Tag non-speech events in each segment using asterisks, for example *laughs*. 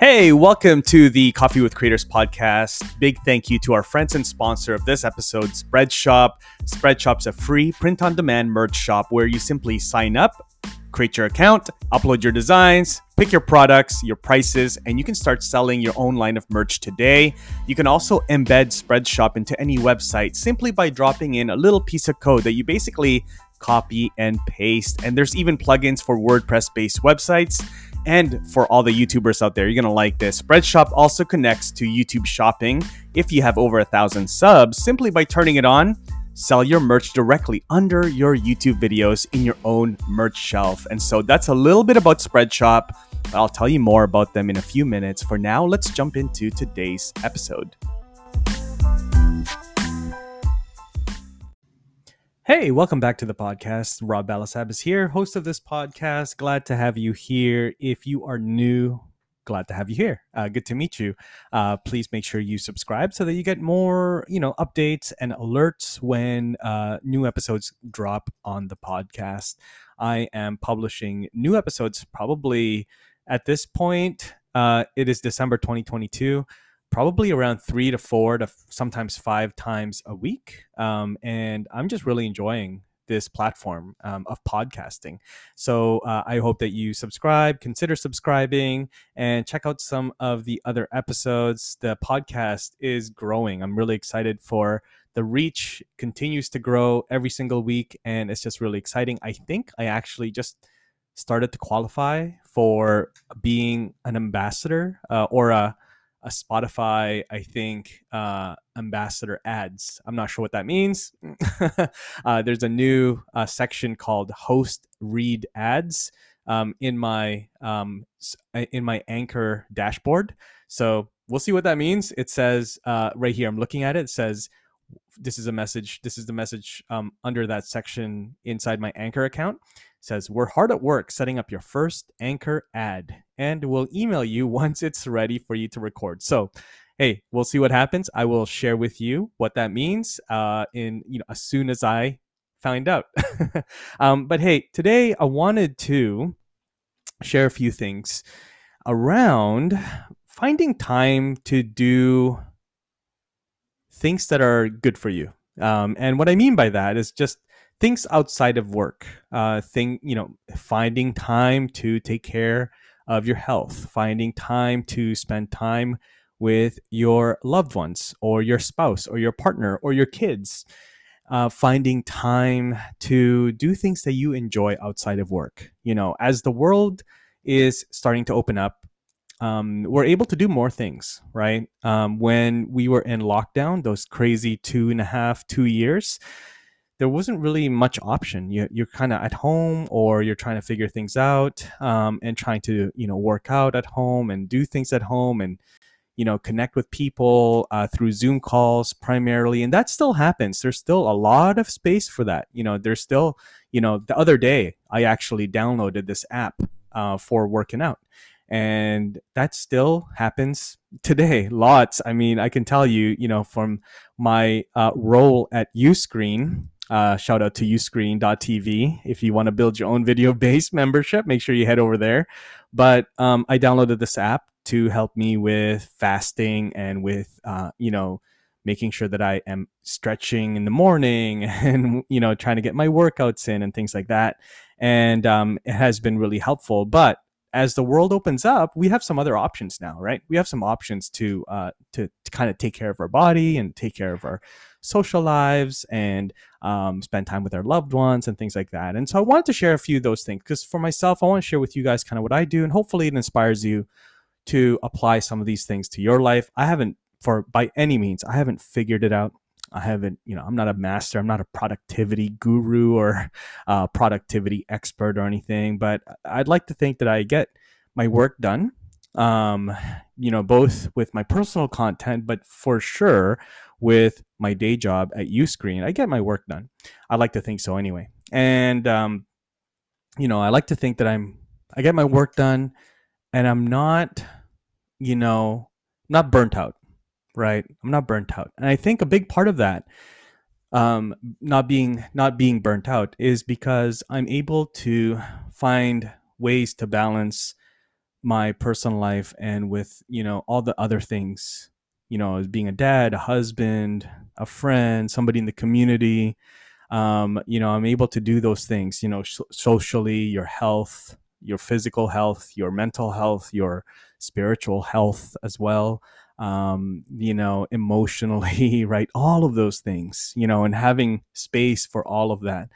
Hey, welcome to the Coffee with Creators podcast. Big thank you to our friends and sponsor of this episode, Spreadshop. Spreadshop's a free print on demand merch shop where you simply sign up, create your account, upload your designs, pick your products, your prices, and you can start selling your own line of merch today. You can also embed Spreadshop into any website simply by dropping in a little piece of code that you basically copy and paste. And there's even plugins for WordPress based websites. And for all the YouTubers out there, you're gonna like this. Spreadshop also connects to YouTube Shopping if you have over a thousand subs simply by turning it on. Sell your merch directly under your YouTube videos in your own merch shelf. And so that's a little bit about Spreadshop. I'll tell you more about them in a few minutes. For now, let's jump into today's episode. Hey, welcome back to the podcast. Rob Balasabas here, host of this podcast. Glad to have you here. If you are new, glad to have you here. Uh, good to meet you. Uh, please make sure you subscribe so that you get more, you know, updates and alerts when uh, new episodes drop on the podcast. I am publishing new episodes probably at this point. Uh, it is December 2022 probably around three to four to sometimes five times a week. Um, and I'm just really enjoying this platform um, of podcasting. So uh, I hope that you subscribe, consider subscribing, and check out some of the other episodes. The podcast is growing. I'm really excited for the reach continues to grow every single week, and it's just really exciting. I think I actually just started to qualify for being an ambassador uh, or a a Spotify, I think, uh, ambassador ads. I'm not sure what that means. *laughs* uh, there's a new uh, section called host read ads um, in my um, uh, in my anchor dashboard. So we'll see what that means. It says uh, right here. I'm looking at it. It says this is a message. This is the message um, under that section inside my anchor account. Says we're hard at work setting up your first anchor ad and we'll email you *laughs* once it's ready for you to record. So hey we'll see what happens. I will share with you what that means uh, in you know as soon as i find out. *laughs* Um, but hey today i wanted to share a few things around finding time to do things that are good for you. Um, and what i mean by that is just things outside of work uh thing you know finding time to take care of your health finding time to spend time with your loved ones or your spouse or your partner or your kids. Uh, finding time to do things that you enjoy outside of work. You know as the world is starting to open up um, we're able to do more things right um, when we were in lockdown those crazy two and a half two years there wasn't really much option. You, you're kind of at home or you're trying to figure things out um, and trying to, you know, work out at home and do things at home and, you know, connect with people uh, through Zoom calls primarily. And that still happens. There's still a lot of space for that. You know, there's still, you know, the other day I actually downloaded this app uh, for working out. And that still happens today. *laughs* Lots. I mean, I can tell you, you know, from my uh, role at Uscreen, uh, shout out to uscreen.tv. If you want to build your own video *laughs* based membership, make sure you head over there. But um, I downloaded this app to help me with fasting and with, uh, you know, making sure that I am stretching in the morning *laughs* and, you know, trying to get my workouts in and things like that. And um, it has been really helpful. But as the world opens up, we have some other options now, right? We have some options to uh, to, to kind of take care of our body and take care of our social lives and um, spend time with our loved ones and things like that. And so I wanted to share a few of those things because for myself, I want to share with you guys kind of what I do, and hopefully it inspires you to apply some of these things to your life. I haven't, for by any means, I haven't figured it out. I haven't, you know, I'm not a master. I'm not a productivity guru or *laughs* uh, productivity expert or anything, but I'd like to think that I get my work done um, you know, both with my personal content, but for sure with my day job at Uscreen, I get my work done. I like to think so anyway. And, um, you know, I like to think that I'm, I get my work done and I'm not, you know, not burnt out, right? I'm not burnt out. And I think a big part of that, um, not being, not being burnt out is because I'm able to find ways to balance my personal life and with you know all the other things you know as being a dad a husband a friend somebody in the community um, you know i'm able to do those things you know sh- socially your health your physical health your mental health your spiritual health as well um, you know emotionally *laughs* right all of those things you know and having space for all of that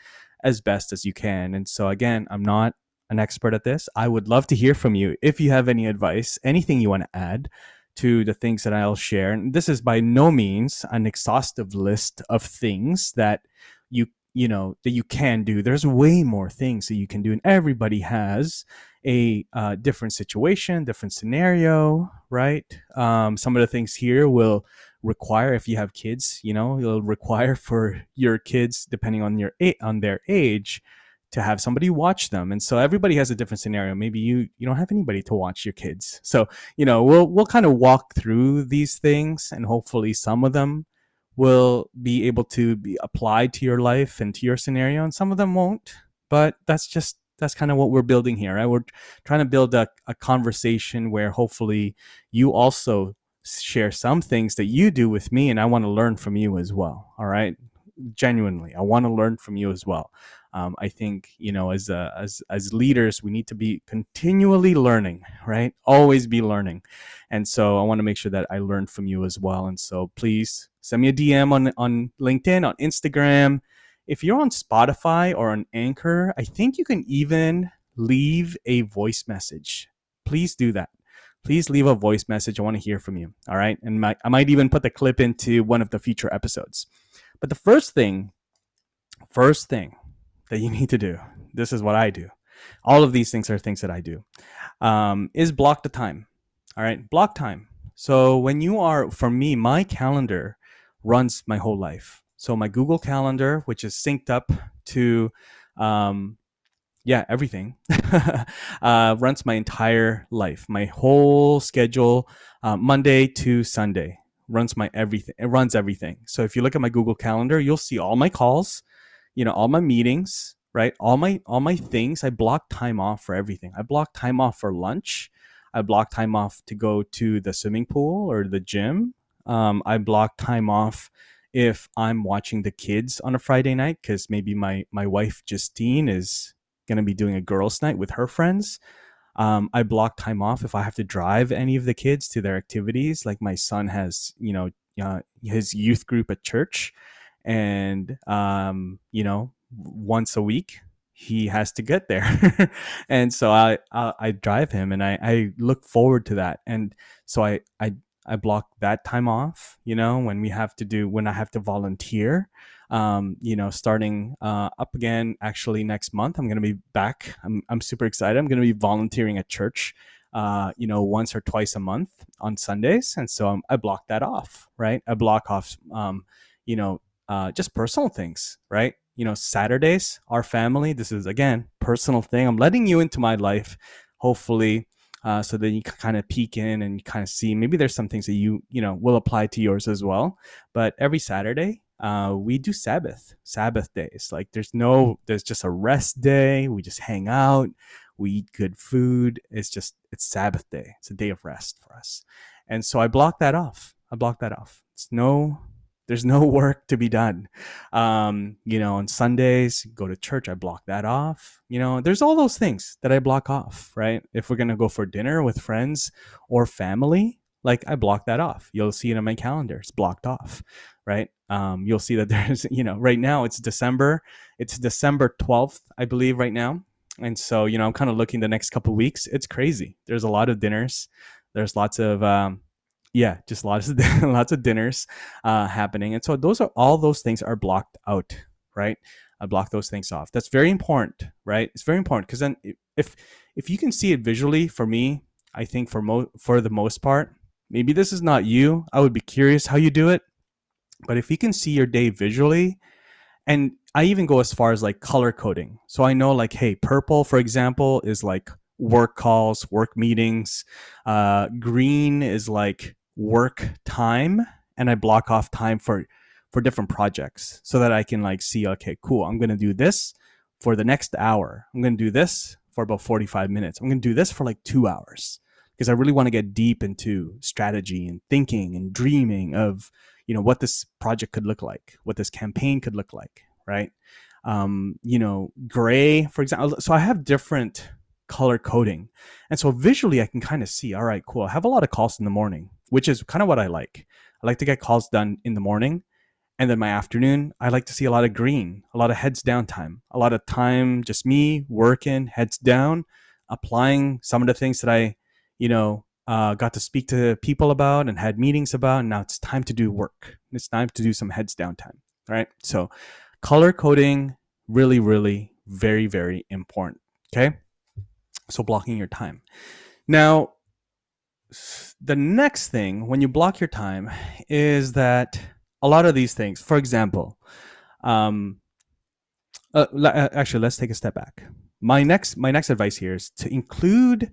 as best as you can and so again i'm not an expert at this i would love to hear from you if you have any advice anything you want to add to the things that I'll share. And this is by no means an exhaustive list of things that you you know that you can do. There's way more things that you can do, and everybody has a uh, different situation, different scenario, right? Um, some of the things here will require if you have kids, you know, it'll require *laughs* for your kids, depending on your on their age, to have somebody watch them. And so everybody has a different scenario. Maybe you you don't have anybody to watch your kids. So you know we'll we'll kind of walk through these things and hopefully some of them will be able to be applied to your life and to your scenario and some of them won't. But that's just that's kind of what we're building here right we're trying to build a, a conversation where hopefully you also share some things that you do with me and i want to learn from you as well all right genuinely i want to learn from you as well um, I think you know as uh, as as leaders we need to be continually learning, right? Always be learning, and so I want to make sure that I learn from you as well. And so please send me a DM on on LinkedIn, on Instagram. If you're on Spotify or on Anchor, I think you can even leave a voice message. Please do that please leave a voice message. I want to hear from you. All right. And my, I might even put the clip into one of the future episodes. But the first thing, first thing that you need to do. This is what I do. All of these things are things that I do. Um, is block the time. All right, block time. So when you are, for me, my calendar runs my whole life. So my Google Calendar, which is synced up to, um, yeah, everything, *laughs* uh, runs my entire life. My whole schedule, uh, Monday to Sunday, runs my everything. It runs everything. So if you look at my Google Calendar, you'll see all my calls you know all my meetings right all my all my things i block time off for everything i block time off for lunch i block time off to go to the swimming pool or the gym um, i block time off if i'm watching the kids on a friday night because maybe my my wife justine is going to be doing a girls night with her friends um, i block time off if i have to drive any of the kids to their activities. Like my son has you know uh, his youth group at church and um, you know once a week he has to get there. *laughs* And so I, I, I drive him and I, I look forward to that. And so I, I I block that time off you know when we have to do when I have to volunteer um, you know starting uh, up again actually next month I'm gonna be back I'm, I'm super excited I'm gonna be volunteering at church uh, you know, once or twice a month on Sundays. And so I block that off, right? I block off, um, you know, uh, just personal things, right? You know, Saturdays, our family, this is again, personal thing. I'm letting you into my life, hopefully, uh, so then you can kind of peek in and kind of see maybe there's some things that you, you know, will apply to yours as well. But every Saturday, uh, we do Sabbath, Sabbath days. Like there's no, there's just a rest day. We just hang out. We eat good food. It's just, it's Sabbath day. It's a day of rest for us. And so I block that off. I block that off. It's no there's no *laughs* work to be done. Um, you know, on Sundays, go to church, I block that off. You know, there's all those things that I block off, right? If we're gonna go for dinner with friends or family, like I block that off. You'll see it on my calendar. It's blocked off, right? Um, you'll see that *laughs* there's, you know, right now it's December. It's December 12th, I believe, right now. And so, you know, I'm kind of looking the next couple weeks. It's crazy. There's a lot of dinners. There's lots of um, yeah, just lots of *laughs* lots of dinners uh, happening, and so those are all those things are blocked out, right? I block those things off. That's very important, right? It's very important because then if if you can see it visually, for me, I think for mo for the most part, maybe this is not you. I would be curious how you do it, but if you can see your day visually, and I even go as far as like color coding. So I know like, hey, purple, for example, is like work calls, work meetings. Uh, green is like work time and I block off time for for different projects so that I can like see okay cool I'm going to do this for the next hour I'm going to do this for about 45 minutes. I'm going to do this for like two hours because I really want to get deep into strategy and thinking and dreaming of, you know, what this project could look like, what this campaign could look like, right? Um, you know, gray, for example. So I have different color coding. And so visually I can kind of see, all right, cool. I have a lot of calls in the morning, which is kind of what I like. I like to get calls done in the morning and then my afternoon, I like to see a lot of green, a lot of heads down time, a lot of time just me working, heads down, applying some of the things that I, you know, uh, got to speak to people about and had meetings about. And now it's time to do work. It's time to do some heads down time. Right. So color coding, really, really very, very important. Okay. So blocking your time. Now, the next thing when you block your time is that a lot of these things. For example, um, uh, uh, actually, let's take a step back. My next my next advice here is to include.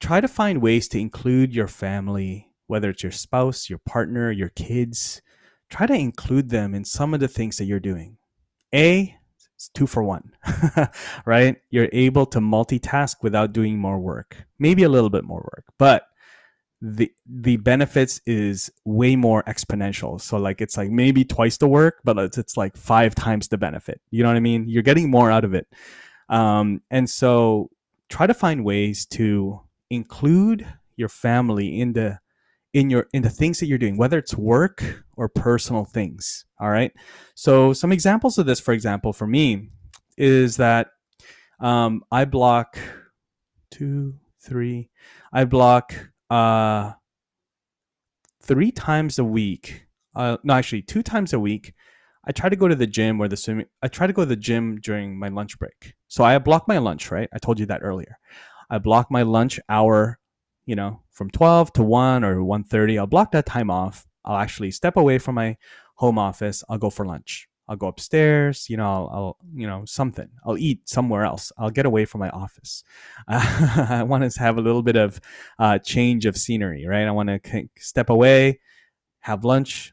Try to find ways to include your family, whether it's your spouse, your partner, your kids. Try to include them in some of the things that you're doing. A, it's two for one, *laughs* right? You're able to multitask without doing more work, maybe a little bit more work, but the the benefits is way more exponential. So like it's like maybe twice the work but it's, it's like five times the benefit. You know what i mean? You're getting more out of it. Um, and so try to find ways to include your family in the in your in the things that you're doing whether it's work or personal things all right? So some examples of this for example for me is that um, i block two three i block uh, three times a week. Uh, no, actually, two times a week. I try to go to the gym or the swimming. I try to go to the gym during my lunch break. So I block my lunch, right? I told you that earlier. I block my lunch hour, you know, from 12 to 1 or 1.30. I'll block that time off. I'll actually step away from my home office. I'll go for lunch. I'll go upstairs, you know, I'll, I'll, you know, something. I'll eat somewhere else. I'll get away from my office. Uh, *laughs* I want to have a little bit of uh, change of scenery, right? I want to step away, have lunch,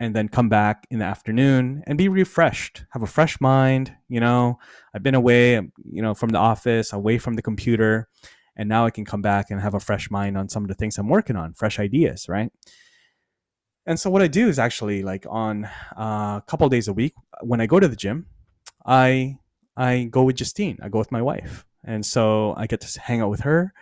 and then come back in the afternoon and be refreshed, have a fresh mind. You know, I've been away, you know, from the office, away from the computer, and now I can come back and have a fresh mind on some of the things I'm working on, fresh ideas, right? And so what I do is actually like on uh, a couple days a week when I go to the gym, I I go with Justine. I go with my wife, and so I get to hang out with her.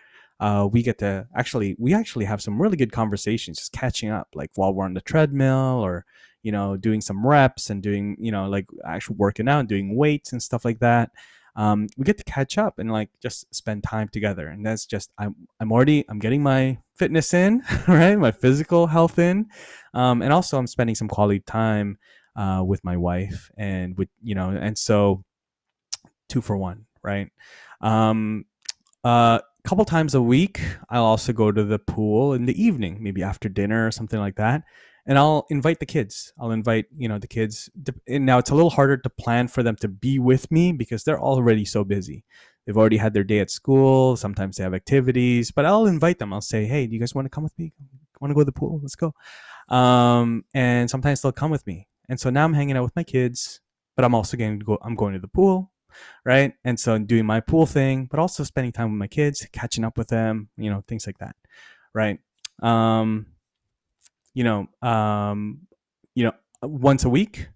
Uh, we get to actually we actually have some really good conversations, just catching up, like while we're on the treadmill or you know doing some reps and doing you know like actually working out and doing weights and stuff like that um, we get to catch up and like just spend time together. And that's just I'm I'm already I'm getting my fitness in, *laughs* right? My physical health in, um, and also I'm spending some quality time uh, with my wife and with you know, and so two for one, right? Um, uh, couple times a week, I'll also go to the pool in the evening, maybe after dinner or something like that and I'll invite the kids. I'll invite you know the kids. And now it's a little harder to plan for them to be with me because they're already so busy. They've already had their day at school. Sometimes they have activities, but I'll invite them. I'll say, "Hey, do you guys want to come with me? Want to go to the pool? Let's go." Um, and sometimes they'll come with me. And so now I'm hanging out with my kids, but I'm also going to go. I'm going to the pool, right? And so I'm doing my pool thing, but also spending time with my kids, catching up with them, you know, things like that, right? Um, you know, um, you know, once a week,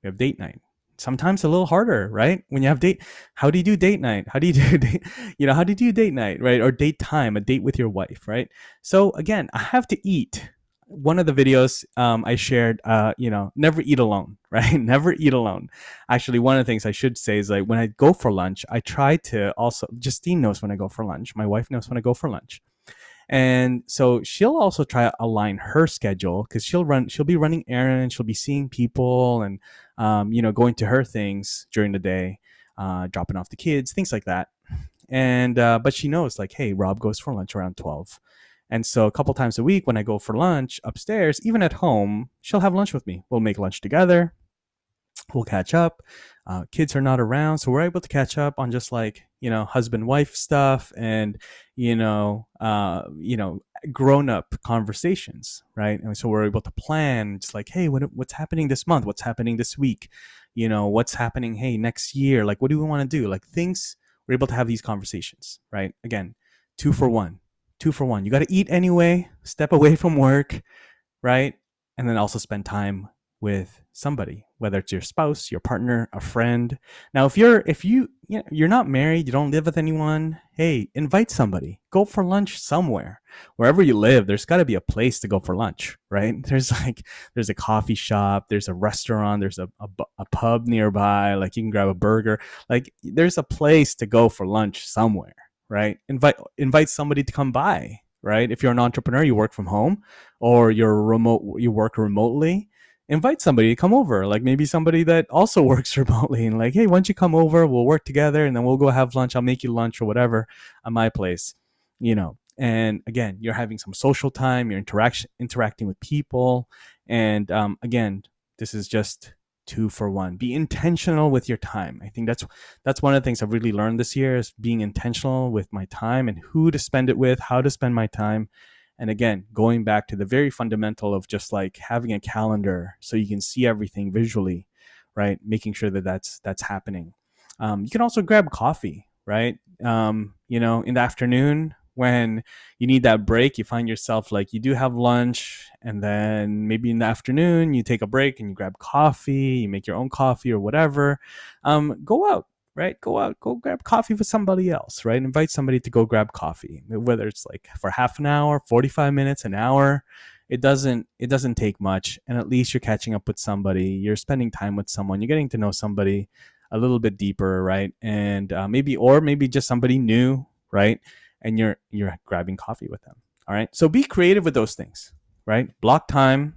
we have date night. Sometimes a little harder, right? When you have date, how do you do date night? How do you *laughs* do, date, you know, how do you do date night, right? Or date time, a date with your wife, right? So again, I have to eat. One of the videos um, I shared, uh, you know, never eat alone, *laughs* right? never eat alone. Actually, one of the things I should say is like when I go for lunch, I try to also. Justine knows when I go for lunch. My wife knows when I go for lunch and so she'll also try to align her schedule because she'll run she'll be running errands she'll be seeing people and um, you know going to her things during the day uh, dropping off the kids things like that. And uh, but she knows like hey rob goes for lunch around 12 and so a couple times a week when i go for lunch upstairs even at home she'll have lunch with me. We'll make lunch together we'll catch up uh, kids are not around so we're able to catch up on just like you know husband wife stuff and you know uh, you know grown up conversations right and so we're able to plan It's like hey what, what's happening this month what's happening this week you know what's happening hey next year like what do we want to do like things we're able to have these conversations, right? Again, two for one, two for one. You got to eat anyway, step away from work, right? And then also spend time with somebody, whether it's your spouse, your partner, a friend. Now, if you're if you, you're not married, you don't live with anyone, hey, invite somebody. Go for lunch somewhere. Wherever you live, there's got to be a place to go for lunch, right? *laughs* There's like there's a coffee shop, there's a restaurant, there's a, a, a pub nearby, like you can grab a burger. Like there's a place to go for lunch somewhere, right? Invite invite somebody to come by, right? If you're an entrepreneur, you work from home or you're remote you work remotely, invite somebody to come over. Like maybe somebody that also *laughs* works remotely and like hey why don't you come over? We'll work together and then we'll go have lunch. I'll make you lunch or whatever at my place you know? And again you're having some social time you're interaction interacting with people and um, again this is just two for one. Be intentional with your time. I think that's that's one of the things i've really learned this year is being intentional with my time and who to spend it with how to spend my time and again, going back to the very fundamental of just like having a calendar so you can see everything visually, right? Making sure that that's that's happening. Um, you can also grab coffee, right? Um, you know, in the afternoon when you need that break, you find yourself like you do have lunch, and then maybe in the afternoon you take a break and you grab coffee, you make your own coffee or whatever. Um, go out, right? Go out, go grab coffee with somebody else, right? Invite somebody to go grab coffee, whether it's like for half an hour, 45 minutes, an hour. It doesn't it doesn't take much, and at least you're catching up with somebody. You're spending time with someone. You're getting to know somebody a little bit deeper, right? And uh, maybe or maybe just somebody new, right? And you're you're grabbing coffee with them. All right. So be creative with those things, right? Block time,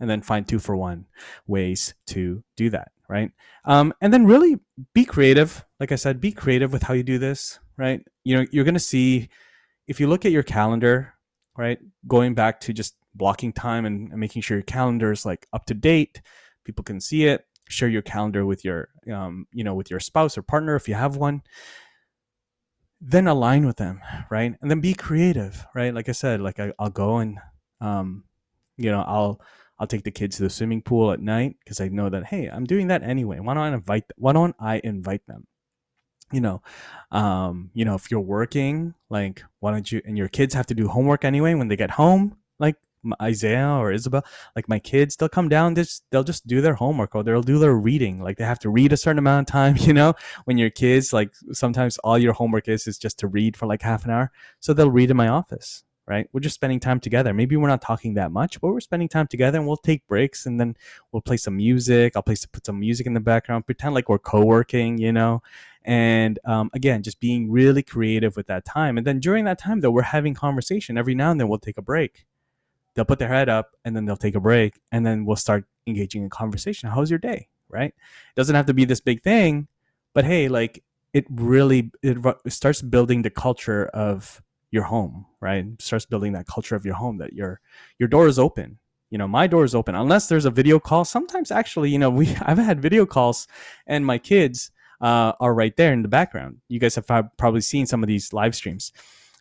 and then find two for one ways to do that right? Um, and then really be creative. Like I said, be creative with how you do this, right? You know, you're going to see if you look at your calendar, right? Going back to just blocking time and, and making sure your calendar is like up to date, people can see it. Share your calendar with your, um, you know, with your spouse or partner if you have one. Then align with them, right? And then be creative, right? Like I said, like I, will go and, um, you know, I'll I'll take the kids to the swimming pool at night because I know that hey, I'm doing that anyway. Why don't I invite? Them? Why don't I invite them? You know, um, you know, if you're working, like, why don't you? And your kids have to do homework anyway when they get home. Like Isaiah or Isabel, like my kids, they'll come down, just they'll just do their homework or they'll do their reading. Like they have to read a certain amount of time, *laughs* you know. When your kids, like sometimes all your homework is is just to read for like half an hour, so they'll read in my office right? We're just spending time together. Maybe we're not talking that much, but we're spending time together and we'll take breaks and then we'll play some music. I'll play put some music in the background, pretend like we're co-working, you know. And um, again, just being really creative with that time. And then during that time, though, we're having conversation. Every now and then, we'll take a break. They'll put their head up and then they'll take a break and then we'll start engaging in conversation. How's your day? Right? It doesn't have to be this big thing, but hey, like it really it starts building the culture of your home, right? Starts building that culture of your home that your your door is open. You know, my door is open unless there's a video call. Sometimes actually, you know, we *laughs* I've had video calls and my kids uh, are right there in the background. You guys have probably seen some of these live streams.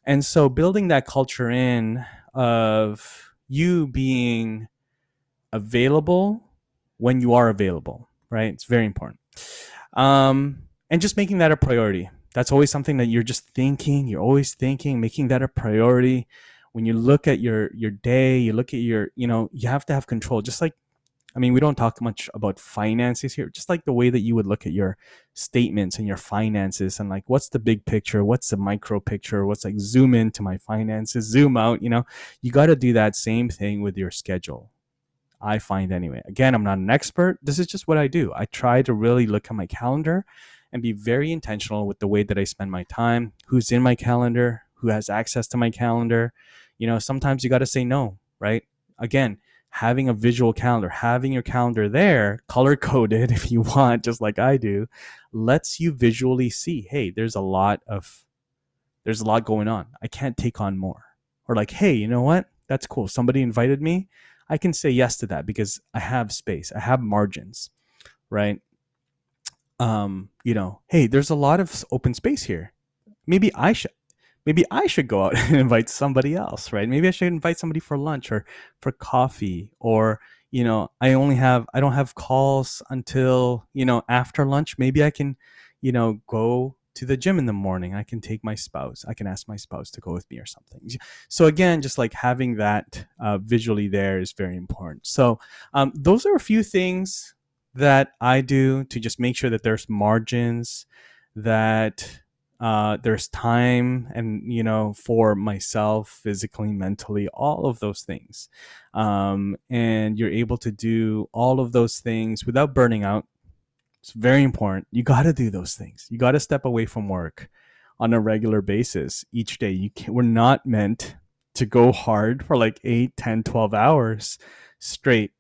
And so building that culture in of you being available when you are available, right? It's very important. Um, and just making that a priority that's always something that you're just thinking you're always thinking making that a priority. When you look at your your day you look at your you know you have to have control. Just like i mean we don't talk much about finances here just like the way that you would look at your statements and your finances and like what's the big picture what's the micro picture what's like zoom into my finances zoom out you know? You got to do that same thing with your schedule. I find anyway. Again i'm not an expert. This is just what i do. I try to really look at my calendar and be very intentional with the way that I spend my time, who's in my calendar, who has access to my calendar. You know, sometimes you got to say no, right? Again, having a visual calendar, having your calendar there, color coded *laughs* if you want, just like I do, lets you visually see, hey, there's a lot of there's a lot going on. I can't take on more. Or like, hey, you know what? That's cool. Somebody invited me. I can say yes to that because I have space. I have margins, right? Um, you know, hey, there's a lot of open space here. Maybe I should maybe I should go out *laughs* and invite somebody else, right? Maybe I should invite somebody for lunch or for coffee or you know, I only have I don't have calls until, you know, after lunch. Maybe I can, you know, go to the gym in the morning, I can take my spouse. I can ask my spouse to go with me or something. So again, just like having that uh, visually there is very important. So um, those are a few things that I do to just make sure that there's margins, that uh, there's time and you know for myself physically mentally all of those things. Um, and you're able to do all of those things without burning out. It's very important. You got to do those things. You got to step away from work on a regular basis each day. You can, we're not meant to go hard for like 8 10 12 hours straight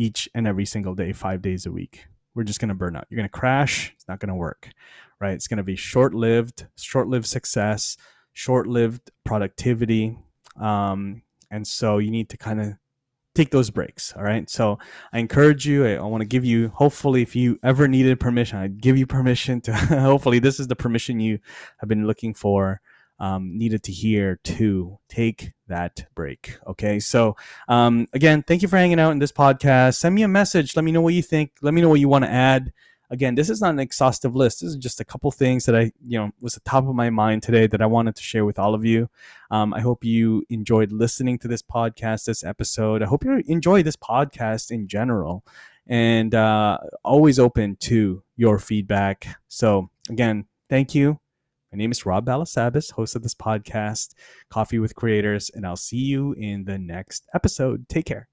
each and every single day 5 days a week we're just going to burn out you're going to crash it's not going to work right? It's going to be short lived, short lived success, short lived productivity. Um, and so you need to kind of take those breaks. All right. So I encourage you. I, I want to give you, hopefully, if you ever needed permission, I'd give you permission to, *laughs* hopefully, this is the permission you have been looking for. Um, needed to hear to take that break. Okay. So, um, again, thank you for hanging out in this podcast. Send me a message. Let me know what you think. Let me know what you want to add again, this is not an exhaustive list. This is just a couple things that I, you know, was the top of my mind today that I wanted to share with all of you. Um, I hope you enjoyed listening to this podcast, this episode. I hope you enjoy this podcast in general and uh, always open to your feedback. So, again, thank you. My name is Rob Balasabas, host of this podcast, Coffee with Creators, and I'll see you in the next episode. Take care.